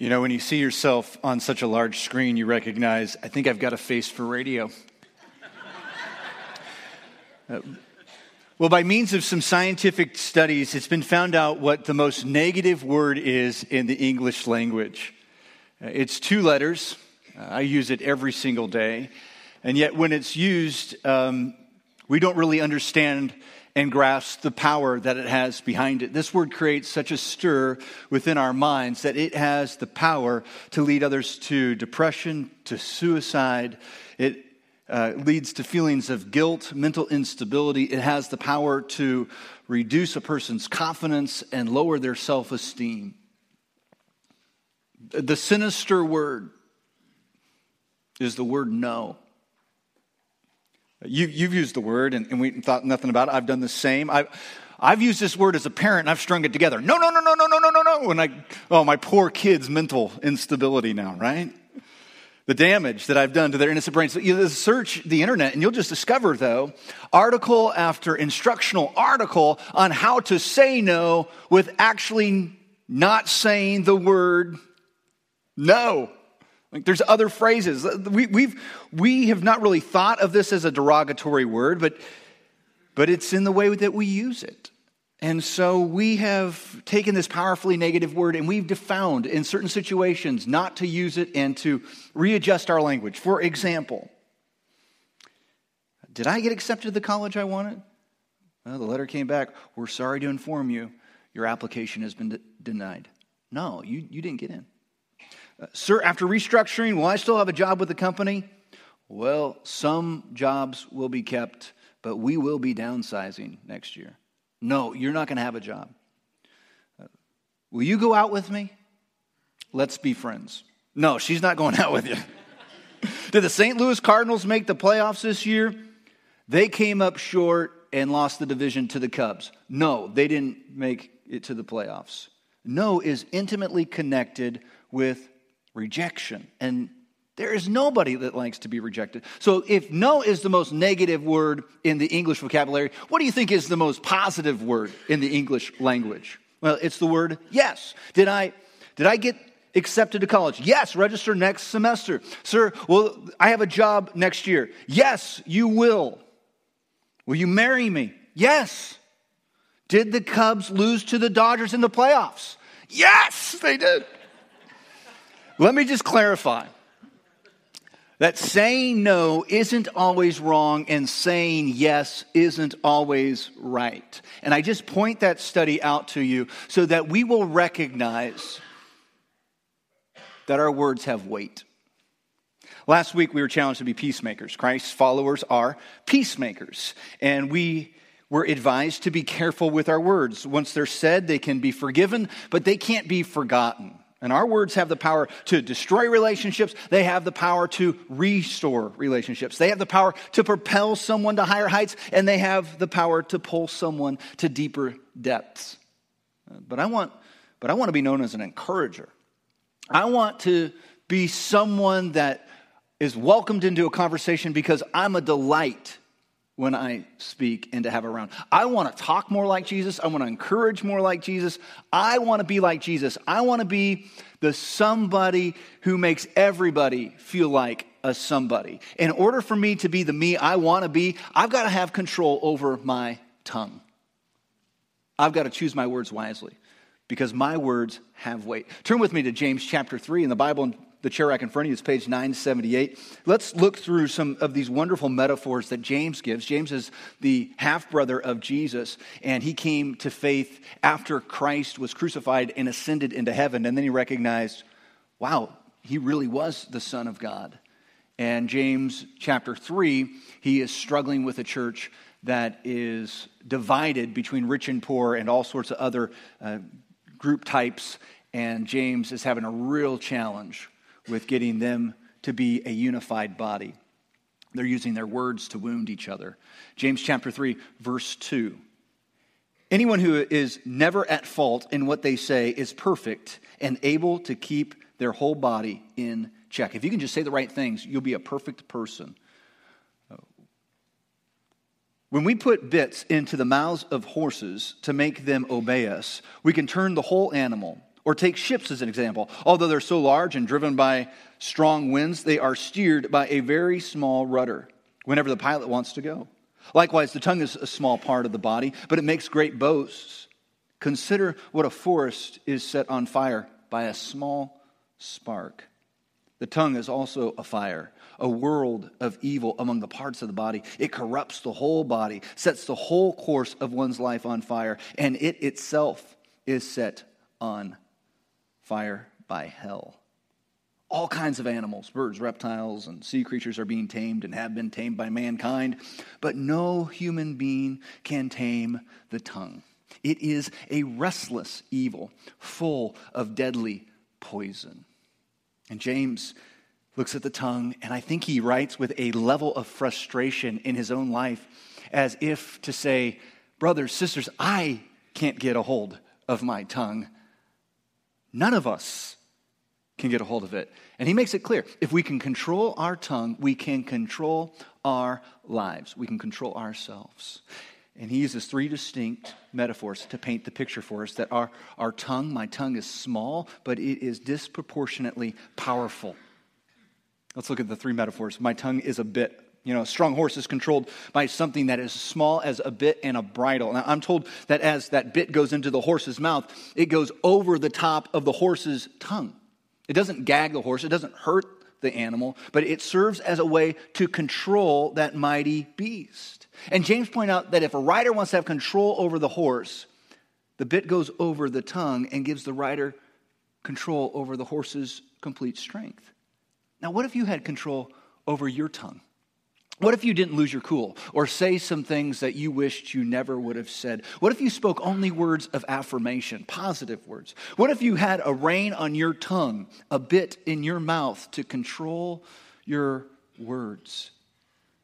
You know, when you see yourself on such a large screen, you recognize, I think I've got a face for radio. uh, well, by means of some scientific studies, it's been found out what the most negative word is in the English language. Uh, it's two letters. Uh, I use it every single day. And yet, when it's used, um, we don't really understand and grasp the power that it has behind it. This word creates such a stir within our minds that it has the power to lead others to depression, to suicide. It uh, leads to feelings of guilt, mental instability. It has the power to reduce a person's confidence and lower their self esteem. The sinister word is the word no. You, have used the word and, and, we thought nothing about it. I've done the same. I've, I've used this word as a parent and I've strung it together. No, no, no, no, no, no, no, no, no. When I, oh, my poor kid's mental instability now, right? The damage that I've done to their innocent brains. So you search the internet and you'll just discover, though, article after instructional article on how to say no with actually not saying the word no. Like there's other phrases. We, we've, we have not really thought of this as a derogatory word, but, but it's in the way that we use it. And so we have taken this powerfully negative word and we've found in certain situations not to use it and to readjust our language. For example, did I get accepted to the college I wanted? Well, the letter came back. We're sorry to inform you, your application has been de- denied. No, you, you didn't get in. Sir, after restructuring, will I still have a job with the company? Well, some jobs will be kept, but we will be downsizing next year. No, you're not going to have a job. Will you go out with me? Let's be friends. No, she's not going out with you. Did the St. Louis Cardinals make the playoffs this year? They came up short and lost the division to the Cubs. No, they didn't make it to the playoffs. No is intimately connected with rejection. And there is nobody that likes to be rejected. So if no is the most negative word in the English vocabulary, what do you think is the most positive word in the English language? Well, it's the word yes. Did I did I get accepted to college? Yes, register next semester. Sir, well, I have a job next year. Yes, you will. Will you marry me? Yes. Did the Cubs lose to the Dodgers in the playoffs? Yes, they did. Let me just clarify that saying no isn't always wrong and saying yes isn't always right. And I just point that study out to you so that we will recognize that our words have weight. Last week we were challenged to be peacemakers. Christ's followers are peacemakers. And we were advised to be careful with our words. Once they're said, they can be forgiven, but they can't be forgotten. And our words have the power to destroy relationships. They have the power to restore relationships. They have the power to propel someone to higher heights, and they have the power to pull someone to deeper depths. But I want, but I want to be known as an encourager. I want to be someone that is welcomed into a conversation because I'm a delight when I speak and to have around. I want to talk more like Jesus. I want to encourage more like Jesus. I want to be like Jesus. I want to be the somebody who makes everybody feel like a somebody. In order for me to be the me I want to be, I've got to have control over my tongue. I've got to choose my words wisely because my words have weight. Turn with me to James chapter 3 in the Bible the chair rack in front of you is page 978. Let's look through some of these wonderful metaphors that James gives. James is the half brother of Jesus, and he came to faith after Christ was crucified and ascended into heaven. And then he recognized, wow, he really was the Son of God. And James chapter 3, he is struggling with a church that is divided between rich and poor and all sorts of other uh, group types. And James is having a real challenge with getting them to be a unified body. They're using their words to wound each other. James chapter 3, verse 2. Anyone who is never at fault in what they say is perfect and able to keep their whole body in check. If you can just say the right things, you'll be a perfect person. When we put bits into the mouths of horses to make them obey us, we can turn the whole animal Or take ships as an example. Although they're so large and driven by strong winds, they are steered by a very small rudder whenever the pilot wants to go. Likewise, the tongue is a small part of the body, but it makes great boasts. Consider what a forest is set on fire by a small spark. The tongue is also a fire, a world of evil among the parts of the body. It corrupts the whole body, sets the whole course of one's life on fire, and it itself is set on fire by hell. All kinds of animals, birds, reptiles, and sea creatures are being tamed and have been tamed by mankind, but no human being can tame the tongue. It is a restless evil, full of deadly poison. And James looks at the tongue, and I think he writes with a level of frustration in his own life, as if to say, Brothers, sisters, I can't get a hold of my tongue. None of us can get a hold of it. And he makes it clear if we can control our tongue, we can control our lives, we can control ourselves. And he uses three distinct metaphors to paint the picture for us that our, our tongue, my tongue is small, but it is disproportionately powerful. Let's look at the three metaphors. My tongue is a bit. You know, a strong horse is controlled by something that is small as a bit and a bridle. Now, I'm told that as that bit goes into the horse's mouth, it goes over the top of the horse's tongue. It doesn't gag the horse, it doesn't hurt the animal, but it serves as a way to control that mighty beast. And James pointed out that if a rider wants to have control over the horse, the bit goes over the tongue and gives the rider control over the horse's complete strength. Now, what if you had control over your tongue? What if you didn't lose your cool or say some things that you wished you never would have said? What if you spoke only words of affirmation, positive words? What if you had a rein on your tongue, a bit in your mouth to control your words?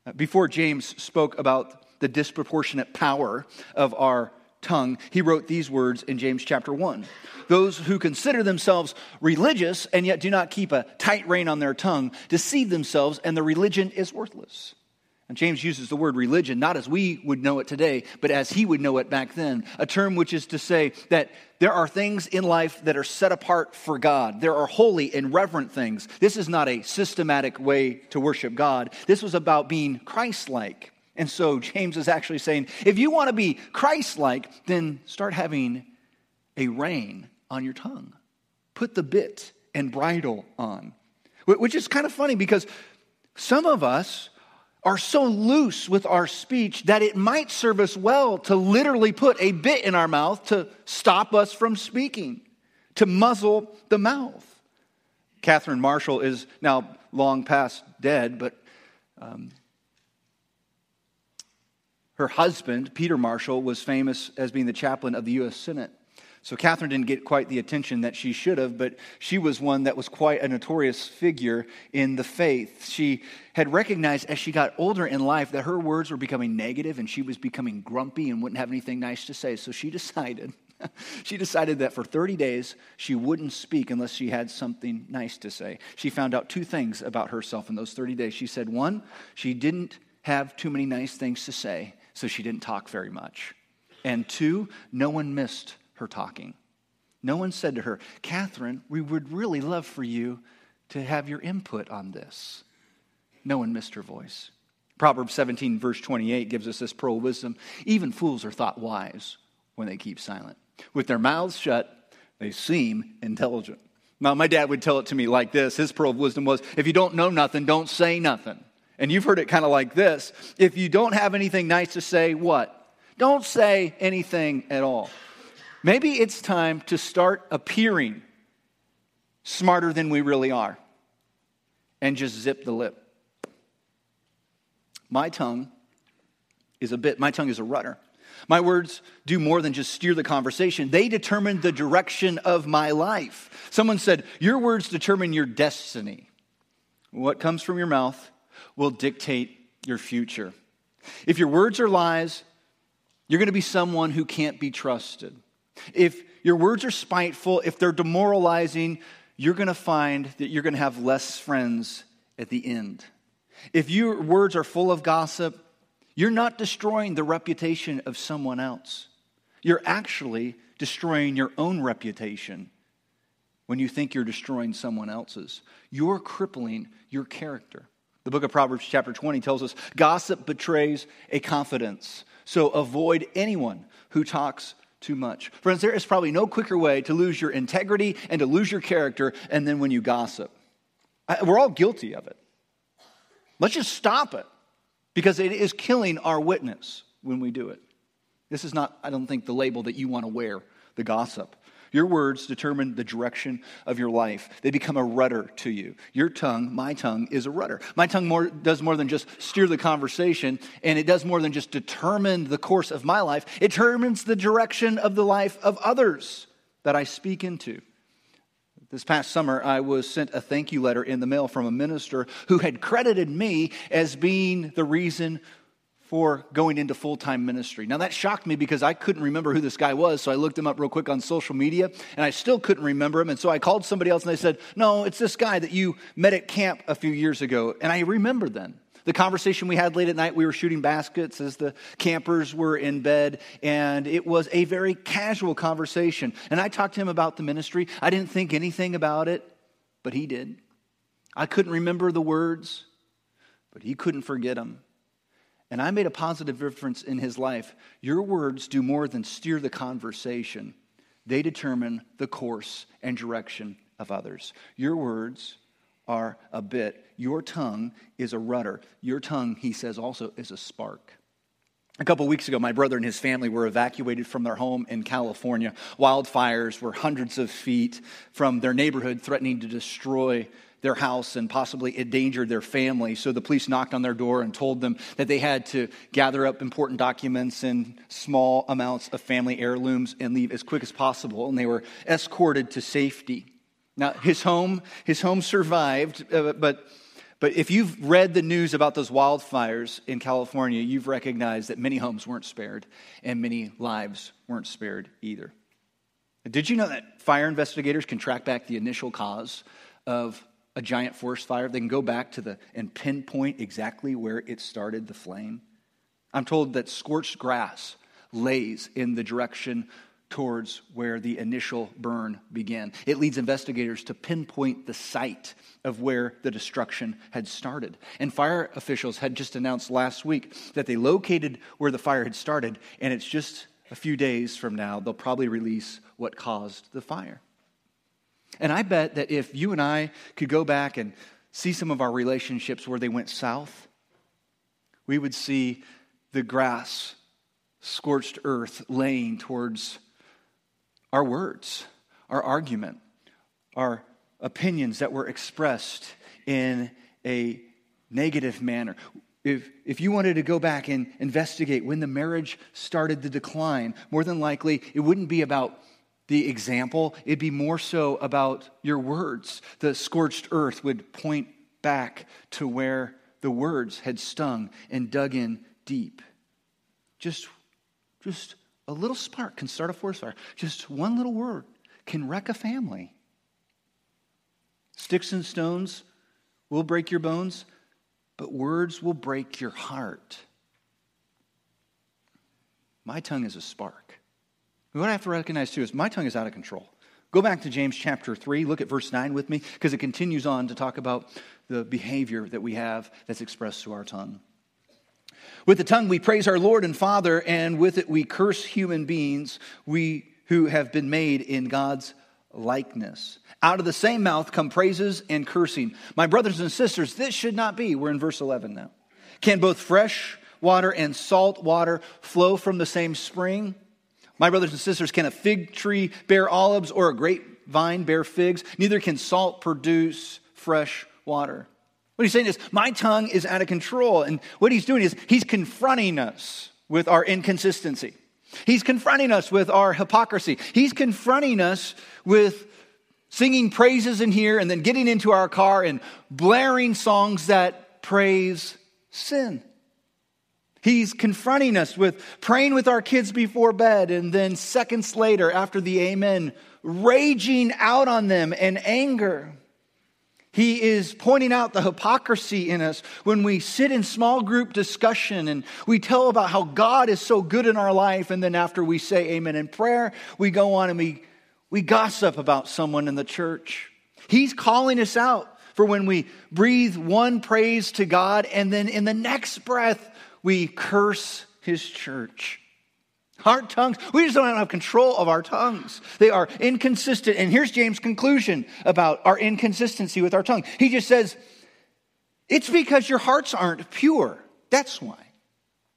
Uh, before James spoke about the disproportionate power of our tongue, he wrote these words in James chapter 1. Those who consider themselves religious and yet do not keep a tight rein on their tongue deceive themselves, and the religion is worthless. And James uses the word religion not as we would know it today, but as he would know it back then. A term which is to say that there are things in life that are set apart for God. There are holy and reverent things. This is not a systematic way to worship God. This was about being Christ like. And so James is actually saying if you want to be Christ like, then start having a rein on your tongue. Put the bit and bridle on. Which is kind of funny because some of us are so loose with our speech that it might serve us well to literally put a bit in our mouth to stop us from speaking, to muzzle the mouth. Catherine Marshall is now long past dead, but um, her husband, Peter Marshall, was famous as being the chaplain of the U.S. Senate. So Catherine didn't get quite the attention that she should have, but she was one that was quite a notorious figure in the faith. She had recognized as she got older in life that her words were becoming negative and she was becoming grumpy and wouldn't have anything nice to say. So she decided she decided that for 30 days she wouldn't speak unless she had something nice to say. She found out two things about herself in those 30 days. She said, one, she didn't have too many nice things to say, so she didn't talk very much. And two, no one missed her talking. No one said to her, Catherine, we would really love for you to have your input on this. No one missed her voice. Proverbs 17, verse 28, gives us this pearl of wisdom. Even fools are thought wise when they keep silent. With their mouths shut, they seem intelligent. Now, my dad would tell it to me like this. His pearl of wisdom was if you don't know nothing, don't say nothing. And you've heard it kind of like this if you don't have anything nice to say, what? Don't say anything at all. Maybe it's time to start appearing smarter than we really are and just zip the lip. My tongue is a bit, my tongue is a rudder. My words do more than just steer the conversation, they determine the direction of my life. Someone said, Your words determine your destiny. What comes from your mouth will dictate your future. If your words are lies, you're going to be someone who can't be trusted. If your words are spiteful, if they're demoralizing, you're going to find that you're going to have less friends at the end. If your words are full of gossip, you're not destroying the reputation of someone else. You're actually destroying your own reputation when you think you're destroying someone else's. You're crippling your character. The book of Proverbs, chapter 20, tells us gossip betrays a confidence. So avoid anyone who talks too much. Friends, there is probably no quicker way to lose your integrity and to lose your character and then when you gossip. We're all guilty of it. Let's just stop it because it is killing our witness when we do it. This is not, I don't think, the label that you want to wear, the gossip. Your words determine the direction of your life. They become a rudder to you. Your tongue, my tongue, is a rudder. My tongue more, does more than just steer the conversation, and it does more than just determine the course of my life. It determines the direction of the life of others that I speak into. This past summer, I was sent a thank you letter in the mail from a minister who had credited me as being the reason for going into full time ministry. Now, that shocked me because I couldn't remember who this guy was, so I looked him up real quick on social media, and I still couldn't remember him. And so I called somebody else and they said, No, it's this guy that you met at camp a few years ago. And I remember then. The conversation we had late at night, we were shooting baskets as the campers were in bed, and it was a very casual conversation. And I talked to him about the ministry. I didn't think anything about it, but he did. I couldn't remember the words, but he couldn't forget them and I made a positive difference in his life, your words do more than steer the conversation, they determine the course and direction of others. Your words are a bit. Your tongue is a rudder. Your tongue, he says, also is a spark. A couple weeks ago, my brother and his family were evacuated from their home in California. Wildfires were hundreds of feet from their neighborhood, threatening to destroy their house and possibly endangered their family. So the police knocked on their door and told them that they had to gather up important documents and small amounts of family heirlooms and leave as quick as possible. And they were escorted to safety. Now, his home, his home survived, uh, but, but if you've read the news about those wildfires in California, you've recognized that many homes weren't spared and many lives weren't spared either. Did you know that fire investigators can track back the initial cause of a giant forest fire, they can go back to the and pinpoint exactly where it started the flame. I'm told that scorched grass lays in the direction towards where the initial burn began. It leads investigators to pinpoint the site of where the destruction had started. And fire officials had just announced last week that they located where the fire had started, and it's just a few days from now, they'll probably release what caused the fire. And I bet that if you and I could go back and see some of our relationships where they went south, we would see the grass, scorched earth laying towards our words, our argument, our opinions that were expressed in a negative manner. If, if you wanted to go back and investigate when the marriage started to decline, more than likely it wouldn't be about the example, it'd be more so about your words. The scorched earth would point back to where the words had stung and dug in deep. Just, just a little spark can start a forest fire. Just one little word can wreck a family. Sticks and stones will break your bones, but words will break your heart. My tongue is a spark. What I have to recognize too is my tongue is out of control. Go back to James chapter 3, look at verse 9 with me, because it continues on to talk about the behavior that we have that's expressed through our tongue. With the tongue we praise our Lord and Father, and with it we curse human beings we who have been made in God's likeness. Out of the same mouth come praises and cursing. My brothers and sisters, this should not be. We're in verse 11 now. Can both fresh water and salt water flow from the same spring? My brothers and sisters, can a fig tree bear olives or a grapevine bear figs? Neither can salt produce fresh water. What he's saying is, my tongue is out of control. And what he's doing is, he's confronting us with our inconsistency. He's confronting us with our hypocrisy. He's confronting us with singing praises in here and then getting into our car and blaring songs that praise sin. He's confronting us with praying with our kids before bed, and then seconds later, after the amen, raging out on them in anger. He is pointing out the hypocrisy in us when we sit in small group discussion and we tell about how God is so good in our life, and then after we say amen in prayer, we go on and we, we gossip about someone in the church. He's calling us out for when we breathe one praise to God and then in the next breath we curse his church. Our tongues, we just don't have control of our tongues. They are inconsistent. And here's James' conclusion about our inconsistency with our tongue. He just says, it's because your hearts aren't pure. That's why.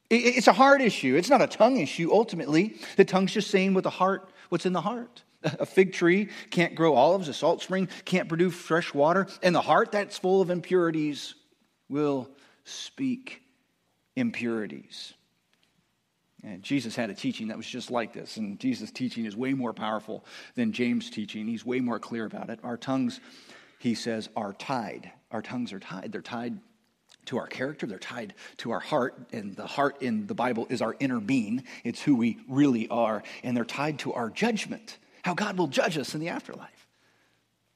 It's a heart issue. It's not a tongue issue, ultimately. The tongue's just saying what the heart, what's in the heart. A fig tree can't grow olives, a salt spring can't produce fresh water, and the heart that's full of impurities will speak impurities. And Jesus had a teaching that was just like this, and Jesus' teaching is way more powerful than James' teaching. He's way more clear about it. Our tongues, he says, are tied. Our tongues are tied. They're tied to our character, they're tied to our heart, and the heart in the Bible is our inner being. It's who we really are, and they're tied to our judgment, how God will judge us in the afterlife.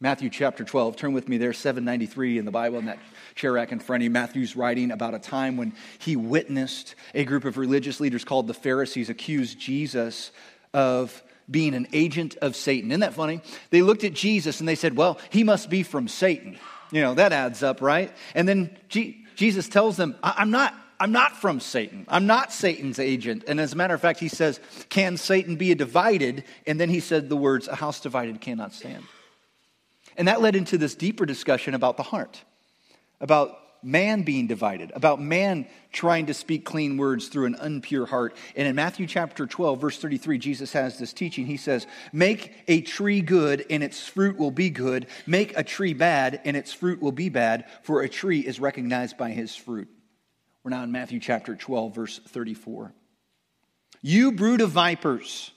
Matthew chapter 12, turn with me there, 793 in the Bible, in that chair rack in front of you. Matthew's writing about a time when he witnessed a group of religious leaders called the Pharisees accuse Jesus of being an agent of Satan. Isn't that funny? They looked at Jesus and they said, Well, he must be from Satan. You know, that adds up, right? And then G- Jesus tells them, I'm not. I'm not from Satan. I'm not Satan's agent. And as a matter of fact, he says, Can Satan be divided? And then he said the words, A house divided cannot stand. And that led into this deeper discussion about the heart, about man being divided, about man trying to speak clean words through an unpure heart. And in Matthew chapter 12, verse 33, Jesus has this teaching. He says, Make a tree good, and its fruit will be good. Make a tree bad, and its fruit will be bad, for a tree is recognized by his fruit. We're now in Matthew chapter 12, verse 34. You brood of vipers.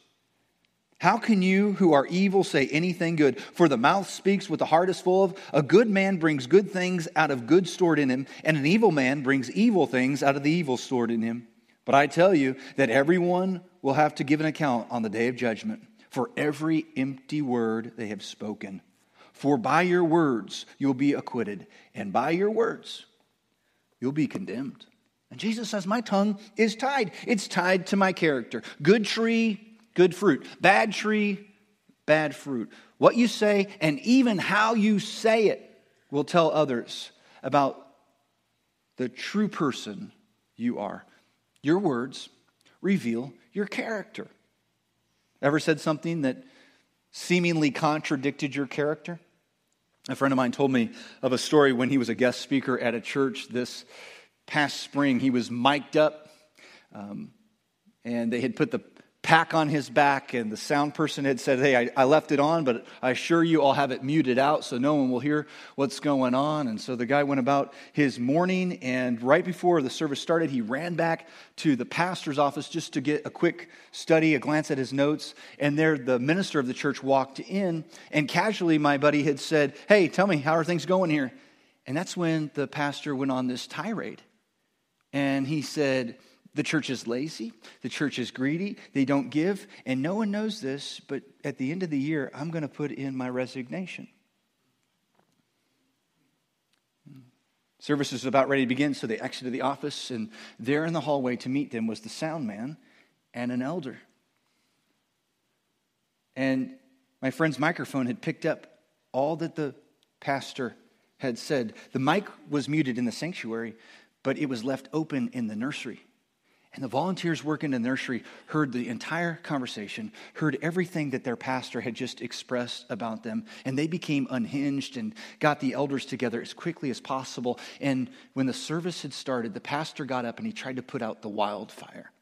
How can you who are evil say anything good? For the mouth speaks what the heart is full of. A good man brings good things out of good stored in him, and an evil man brings evil things out of the evil stored in him. But I tell you that everyone will have to give an account on the day of judgment for every empty word they have spoken. For by your words you'll be acquitted, and by your words you'll be condemned. And Jesus says, My tongue is tied. It's tied to my character. Good tree, good fruit. Bad tree, bad fruit. What you say and even how you say it will tell others about the true person you are. Your words reveal your character. Ever said something that seemingly contradicted your character? A friend of mine told me of a story when he was a guest speaker at a church this past spring. He was mic'd up, um, and they had put the pack on his back, and the sound person had said, Hey, I, I, left it on, but I assure you I'll have it muted out so no one will hear what's going on. And so the guy went about his morning, and right before the service started, he ran back to the pastor's office just to get a quick study, a glance at his notes. And there, the minister of the church walked in, and casually, my buddy had said, Hey, tell me, how are things going here? And that's when the pastor went on this tirade. And he said, the church is lazy. The church is greedy. They don't give. And no one knows this, but at the end of the year, I'm going to put in my resignation. Service is about ready to begin, so they exited the office, and there in the hallway to meet them was the sound man and an elder. And my friend's microphone had picked up all that the pastor had said. The mic was muted in the sanctuary, but it was left open in the nursery. And the volunteers working in the nursery heard the entire conversation, heard everything that their pastor had just expressed about them, and they became unhinged and got the elders together as quickly as possible. And when the service had started, the pastor got up and he tried to put out the wildfire.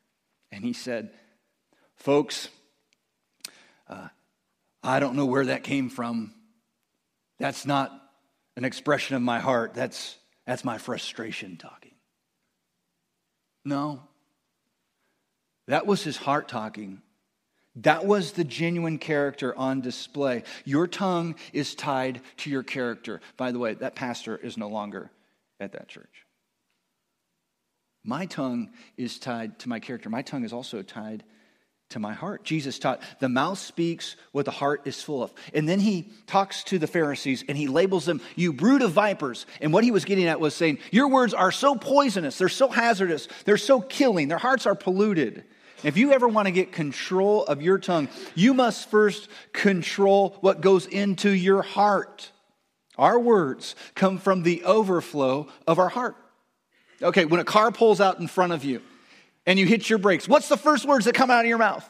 And he said, Folks, uh, I don't know where that came from. That's not an expression of my heart, that's, that's my frustration talking. No, that was his heart talking. That was the genuine character on display. Your tongue is tied to your character. By the way, that pastor is no longer at that church. My tongue is tied to my character. My tongue is also tied to my heart. Jesus taught the mouth speaks what the heart is full of. And then he talks to the Pharisees and he labels them, you brood of vipers. And what he was getting at was saying, Your words are so poisonous, they're so hazardous, they're so killing, their hearts are polluted. If you ever want to get control of your tongue, you must first control what goes into your heart. Our words come from the overflow of our heart. Okay, when a car pulls out in front of you and you hit your brakes, what's the first words that come out of your mouth?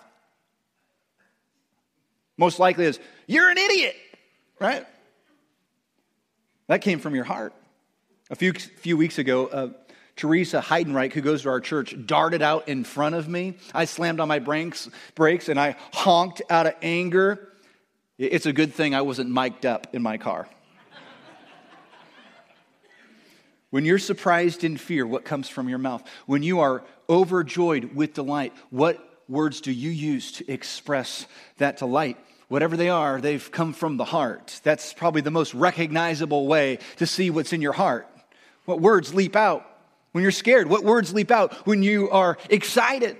Most likely is, You're an idiot, right? That came from your heart. A few, few weeks ago, uh, Teresa Heidenreich, who goes to our church, darted out in front of me. I slammed on my brakes, brakes and I honked out of anger. It's a good thing I wasn't mic'd up in my car. when you're surprised in fear, what comes from your mouth? When you are overjoyed with delight, what words do you use to express that delight? Whatever they are, they've come from the heart. That's probably the most recognizable way to see what's in your heart. What words leap out when you're scared? What words leap out when you are excited?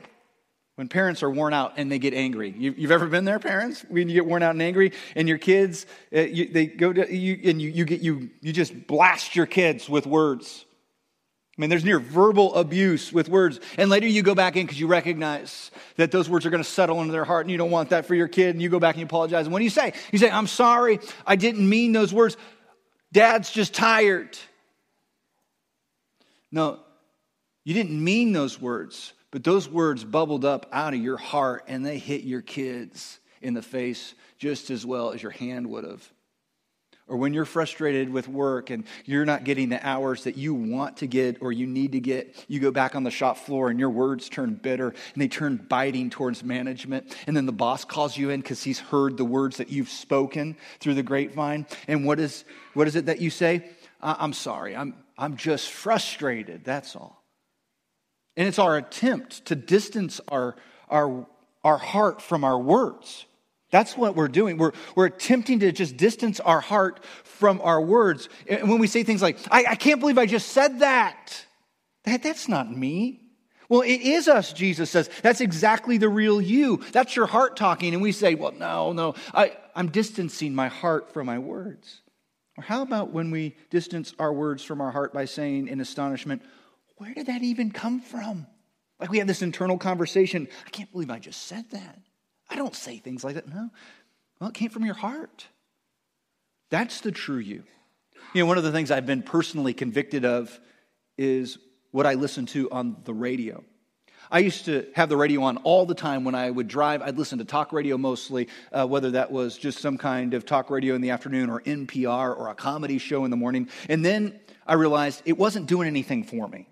When parents are worn out and they get angry. You, have ever been there, parents? When you get worn out and angry, and your kids, uh, you, they go to you, and you, you get you you just blast your kids with words. I mean, there's near verbal abuse with words. And later you go back in because you recognize that those words are going to settle into their heart and you don't want that for your kid. And you go back and you apologize. And what do you say? You say, I'm sorry. I didn't mean those words. Dad's just tired. No, you didn't mean those words, but those words bubbled up out of your heart and they hit your kids in the face just as well as your hand would have. Or when you're frustrated with work and you're not getting the hours that you want to get or you need to get, you go back on the shop floor and your words turn bitter and they turn biting towards management. And then the boss calls you in because he's heard the words that you've spoken through the grapevine. And what is, what is it that you say? I'm sorry, I'm, I'm just frustrated, that's all. And it's our attempt to distance our, our, our heart from our words. That's what we're doing. We're, we're attempting to just distance our heart from our words. And when we say things like, I, I can't believe I just said that. that, that's not me. Well, it is us, Jesus says. That's exactly the real you. That's your heart talking. And we say, well, no, no, I, I'm distancing my heart from my words. Or how about when we distance our words from our heart by saying in astonishment, where did that even come from? Like we have this internal conversation. I can't believe I just said that. I don't say things like that. No. Well, it came from your heart. That's the true you. You know, one of the things I've been personally convicted of is what I listen to on the radio. I used to have the radio on all the time when I would drive. I'd listen to talk radio mostly, uh, whether that was just some kind of talk radio in the afternoon or NPR or a comedy show in the morning. And then I realized it wasn't doing anything for me,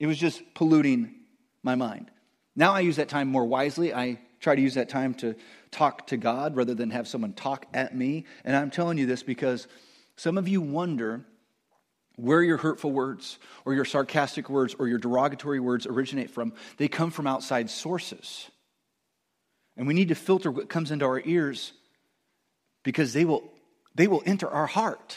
it was just polluting my mind. Now I use that time more wisely. I try to use that time to talk to God rather than have someone talk at me. And I'm telling you this because some of you wonder where your hurtful words or your sarcastic words or your derogatory words originate from. They come from outside sources. And we need to filter what comes into our ears because they will, they will enter our heart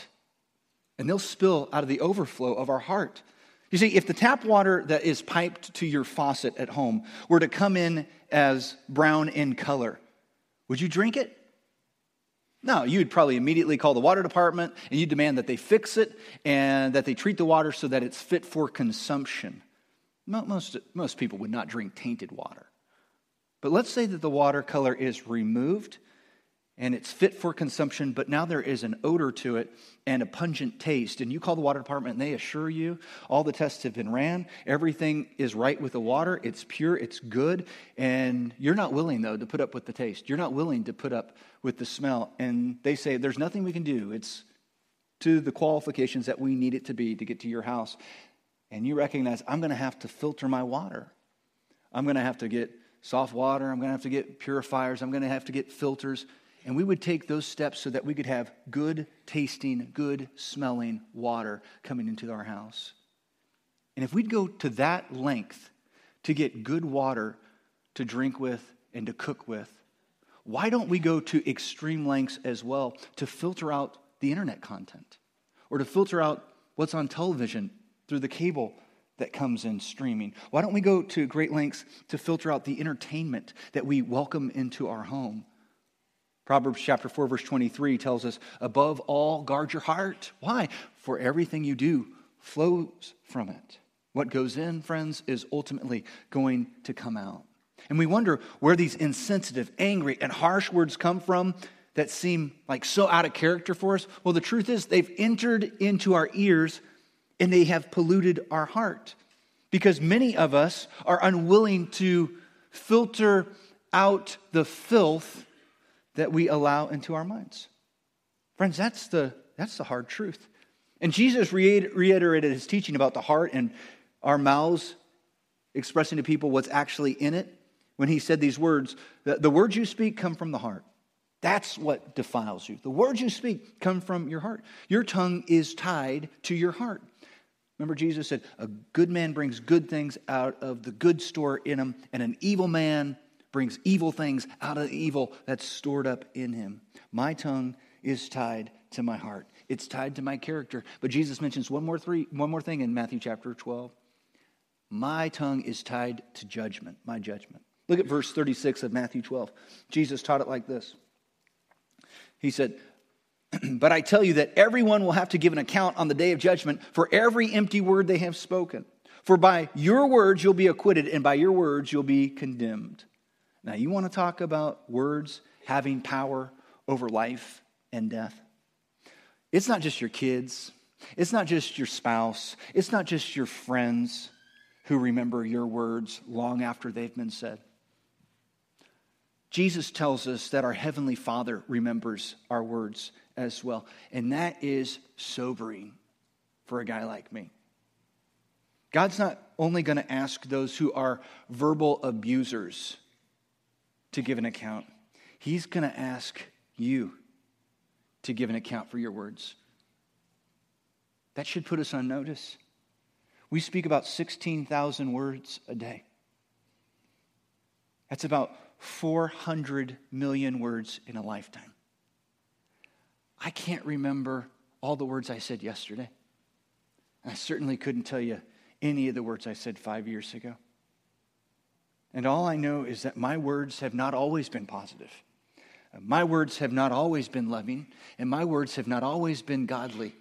and they'll spill out of the overflow of our heart. You see, if the tap water that is piped to your faucet at home were to come in as brown in color, would you drink it? No, you'd probably immediately call the water department and you demand that they fix it and that they treat the water so that it's fit for consumption. Most, most people would not drink tainted water. But let's say that the water color is removed and it's fit for consumption, but now there is an odor to it and a pungent taste. And you call the water department and they assure you all the tests have been ran, everything is right with the water, it's pure, it's good, and you're not willing, though, to put up with the taste. You're not willing to put up with the smell. And they say, There's nothing we can do. It's to the qualifications that we need it to be to get to your house. And you recognize, I'm going to have to filter my water. I'm going to have to get soft water. I'm going to have to get purifiers. I'm going to have to get filters. And we would take those steps so that we could have good tasting, good smelling water coming into our house. And if we'd go to that length to get good water to drink with and to cook with, why don't we go to extreme lengths as well to filter out the internet content or to filter out what's on television through the cable that comes in streaming? Why don't we go to great lengths to filter out the entertainment that we welcome into our home? Proverbs chapter 4 verse 23 tells us, "Above all guard your heart." Why? For everything you do flows from it. What goes in, friends, is ultimately going to come out. And we wonder where these insensitive, angry, and harsh words come from that seem like so out of character for us. Well, the truth is, they've entered into our ears and they have polluted our heart because many of us are unwilling to filter out the filth that we allow into our minds. Friends, that's the, that's the hard truth. And Jesus reiterated his teaching about the heart and our mouths expressing to people what's actually in it when he said these words the, the words you speak come from the heart. That's what defiles you. The words you speak come from your heart. Your tongue is tied to your heart. Remember, Jesus said, A good man brings good things out of the good store in him, and an evil man brings evil things out of the evil that's stored up in him. My tongue is tied to my heart. It's tied to my character. But Jesus mentions one more, three, one more thing in Matthew chapter 12. My tongue is tied to judgment, my judgment. Look at verse 36 of Matthew 12. Jesus taught it like this He said, but I tell you that everyone will have to give an account on the day of judgment for every empty word they have spoken. For by your words you'll be acquitted, and by your words you'll be condemned. Now, you want to talk about words having power over life and death? It's not just your kids, it's not just your spouse, it's not just your friends who remember your words long after they've been said. Jesus tells us that our Heavenly Father remembers our words as well. And that is sobering for a guy like me. God's not only going to ask those who are verbal abusers to give an account, He's going to ask you to give an account for your words. That should put us on notice. We speak about 16,000 words a day. That's about 400 million words in a lifetime. I can't remember all the words I said yesterday. I certainly couldn't tell you any of the words I said five years ago. And all I know is that my words have not always been positive. My words have not always been loving, and my words have not always been godly.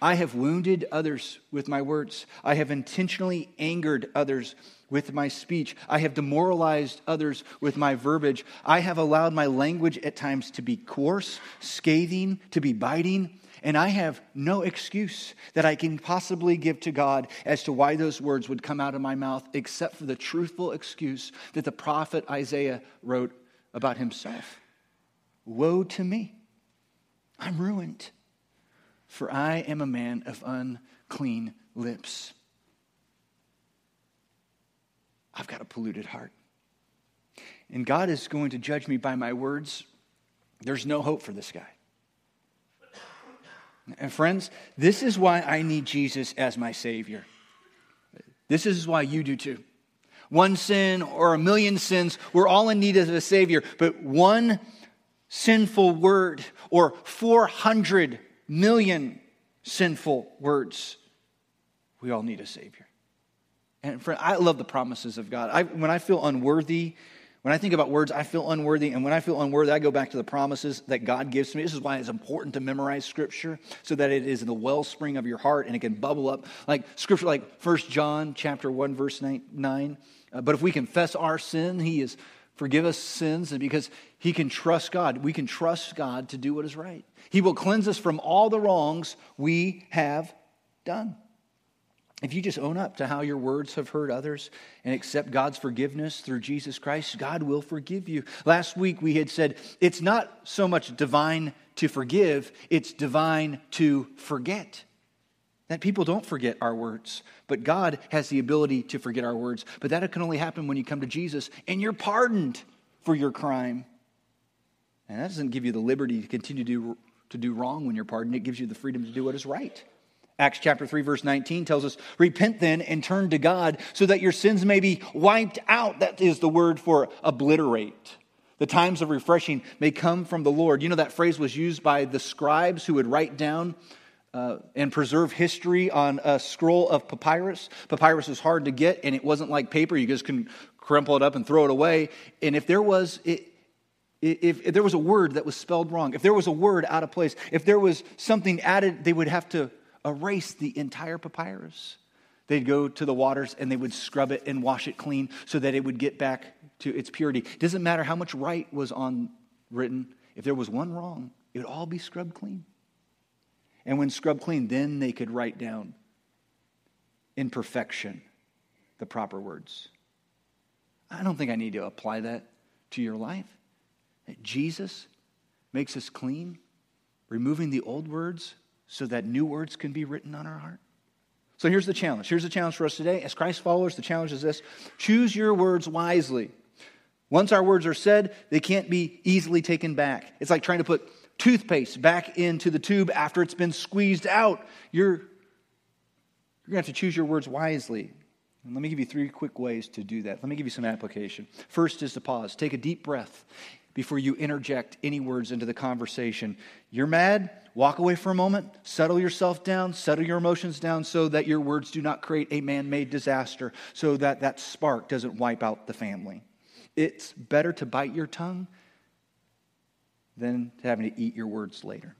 I have wounded others with my words. I have intentionally angered others with my speech. I have demoralized others with my verbiage. I have allowed my language at times to be coarse, scathing, to be biting. And I have no excuse that I can possibly give to God as to why those words would come out of my mouth, except for the truthful excuse that the prophet Isaiah wrote about himself Woe to me! I'm ruined for I am a man of unclean lips. I've got a polluted heart. And God is going to judge me by my words. There's no hope for this guy. And friends, this is why I need Jesus as my Savior. This is why you do too. One sin or a million sins, we're all in need of a Savior. But one sinful word or 400 million sinful words. We all need a Savior. And friend, I love the promises of God. I, when I feel unworthy, when I think about words, I feel unworthy. And when I feel unworthy, I go back to the promises that God gives to me. This is why it's important to memorize Scripture so that it is in the wellspring of your heart and it can bubble up. Like Scripture, like 1 John chapter 1, verse 9. Uh, but if we confess our sin, He is forgive us sins, and because He can trust God, we can trust God to do what is right. He will cleanse us from all the wrongs we have done. If you just own up to how your words have hurt others and accept God's forgiveness through Jesus Christ, God will forgive you. Last week we had said it's not so much divine to forgive, it's divine to forget. That people don't forget our words, but God has the ability to forget our words. But that can only happen when you come to Jesus and you're pardoned for your crime. And that doesn't give you the liberty to continue to do, to do wrong when you're pardoned, it gives you the freedom to do what is right. Acts chapter 3, verse 19 tells us, Repent then and turn to God so that your sins may be wiped out. That is the word for obliterate. The times of refreshing may come from the Lord. You know, that phrase was used by the scribes who would write down uh, and preserve history on a scroll of papyrus. Papyrus is hard to get, and it wasn't like paper. You just can crumple it up and throw it away. And if there was, it, if, if there was a word that was spelled wrong, if there was a word out of place, if there was something added, they would have to erase the entire papyrus. They'd go to the waters and they would scrub it and wash it clean so that it would get back to its purity. It doesn't matter how much right was on written, if there was one wrong, it would all be scrubbed clean. And when scrubbed clean, then they could write down in perfection the proper words. I don't think I need to apply that to your life. Jesus makes us clean, removing the old words so that new words can be written on our heart. So here's the challenge. Here's the challenge for us today. As Christ followers, the challenge is this choose your words wisely. Once our words are said, they can't be easily taken back. It's like trying to put toothpaste back into the tube after it's been squeezed out. You're, you're going to have to choose your words wisely. And let me give you three quick ways to do that. Let me give you some application. First is to pause. Take a deep breath before you interject any words into the conversation. You're mad? Walk away for a moment, settle yourself down, settle your emotions down so that your words do not create a man made disaster, so that that spark doesn't wipe out the family. It's better to bite your tongue than to having to eat your words later.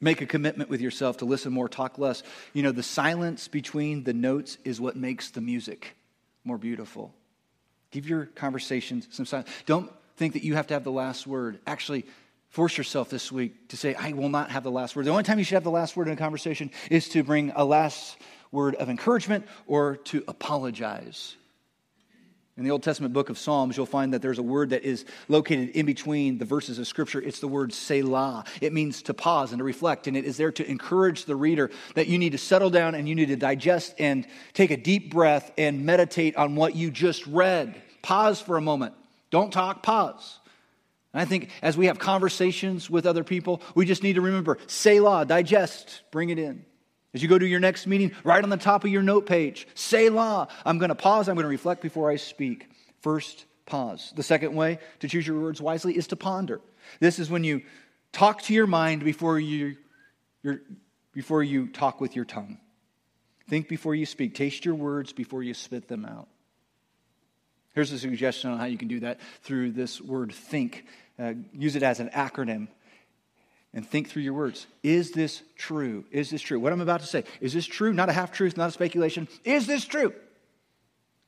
Make a commitment with yourself to listen more, talk less. You know, the silence between the notes is what makes the music more beautiful. Give your conversations some silence. Don't think that you have to have the last word. Actually, force yourself this week to say, I will not have the last word. The only time you should have the last word in a conversation is to bring a last word of encouragement or to apologize. In the Old Testament book of Psalms, you'll find that there's a word that is located in between the verses of Scripture. It's the word Selah. It means to pause and to reflect, and it is there to encourage the reader that you need to settle down and you need to digest and take a deep breath and meditate on what you just read. Pause for a moment. Don't talk, pause. And I think as we have conversations with other people, we just need to remember say Selah, digest, bring it in. As you go to your next meeting, write on the top of your note page, say Selah. I'm going to pause, I'm going to reflect before I speak. First, pause. The second way to choose your words wisely is to ponder. This is when you talk to your mind before you, before you talk with your tongue. Think before you speak. Taste your words before you spit them out. Here's a suggestion on how you can do that through this word think. Uh, use it as an acronym and think through your words. Is this true? Is this true? What I'm about to say, is this true? Not a half truth, not a speculation. Is this true?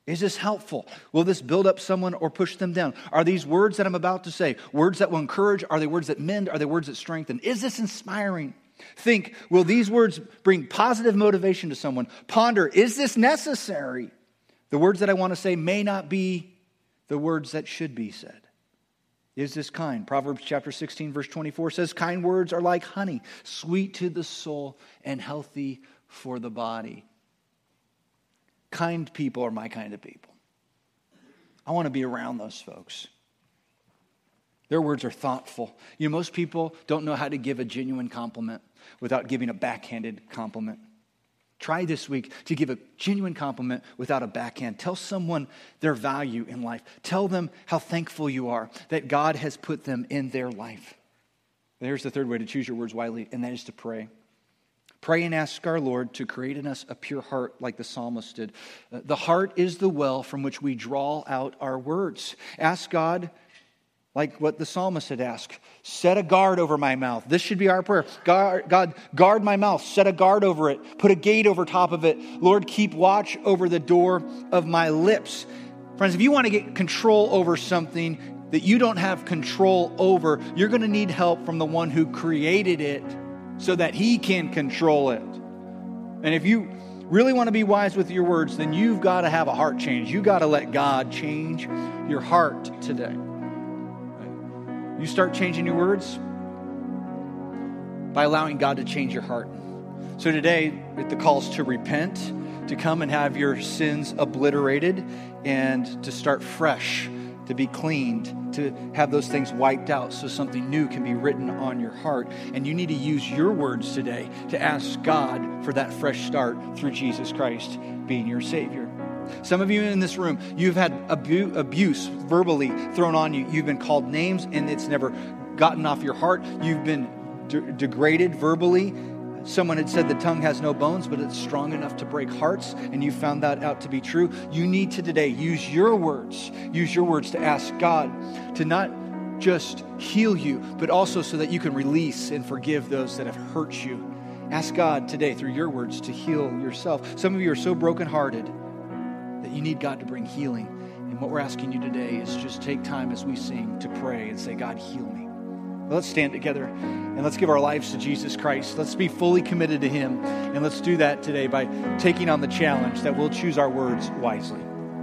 Is this helpful? Will this build up someone or push them down? Are these words that I'm about to say words that will encourage? Are they words that mend? Are they words that strengthen? Is this inspiring? Think, will these words bring positive motivation to someone? Ponder, is this necessary? The words that I want to say may not be the words that should be said is this kind? Proverbs chapter 16, verse 24 says, Kind words are like honey, sweet to the soul and healthy for the body. Kind people are my kind of people. I want to be around those folks. Their words are thoughtful. You know, most people don't know how to give a genuine compliment without giving a backhanded compliment. Try this week to give a genuine compliment without a backhand. Tell someone their value in life. Tell them how thankful you are that God has put them in their life. There's the third way to choose your words wisely, and that is to pray. Pray and ask our Lord to create in us a pure heart like the psalmist did. Uh, the heart is the well from which we draw out our words. Ask God like what the psalmist had asked set a guard over my mouth. This should be our prayer. God, God, guard my mouth, set a guard over it, put a gate over top of it. Lord, keep watch over the door of my lips. Friends, if you want to get control over something that you don't have control over, you're going to need help from the one who created it so that he can control it. And if you really want to be wise with your words, then you've got to have a heart change. You've got to let God change your heart today. You start changing your words by allowing God to change your heart. So today, the calls to repent, to come and have your sins obliterated, and to start fresh, to be cleaned, to have those things wiped out so something new can be written on your heart. And you need to use your words today to ask God for that fresh start through Jesus Christ being your Savior. Some of you in this room, you've had abu- abuse verbally thrown on you. You've been called names and it's never gotten off your heart. You've been de- degraded verbally. Someone had said the tongue has no bones, but it's strong enough to break hearts, and you found that out to be true. You need to today use your words, use your words to ask God to not just heal you, but also so that you can release and forgive those that have hurt you Ask God today through your words to heal yourself. Some of you are so brokenhearted that you need God to bring healing. And what we're asking you today is just take time as we sing to pray and say, God, heal me. Well, let's stand together and let's give our lives to Jesus Christ. Let's be fully committed to Him. And let's do that today by taking on the challenge that we'll choose our words wisely.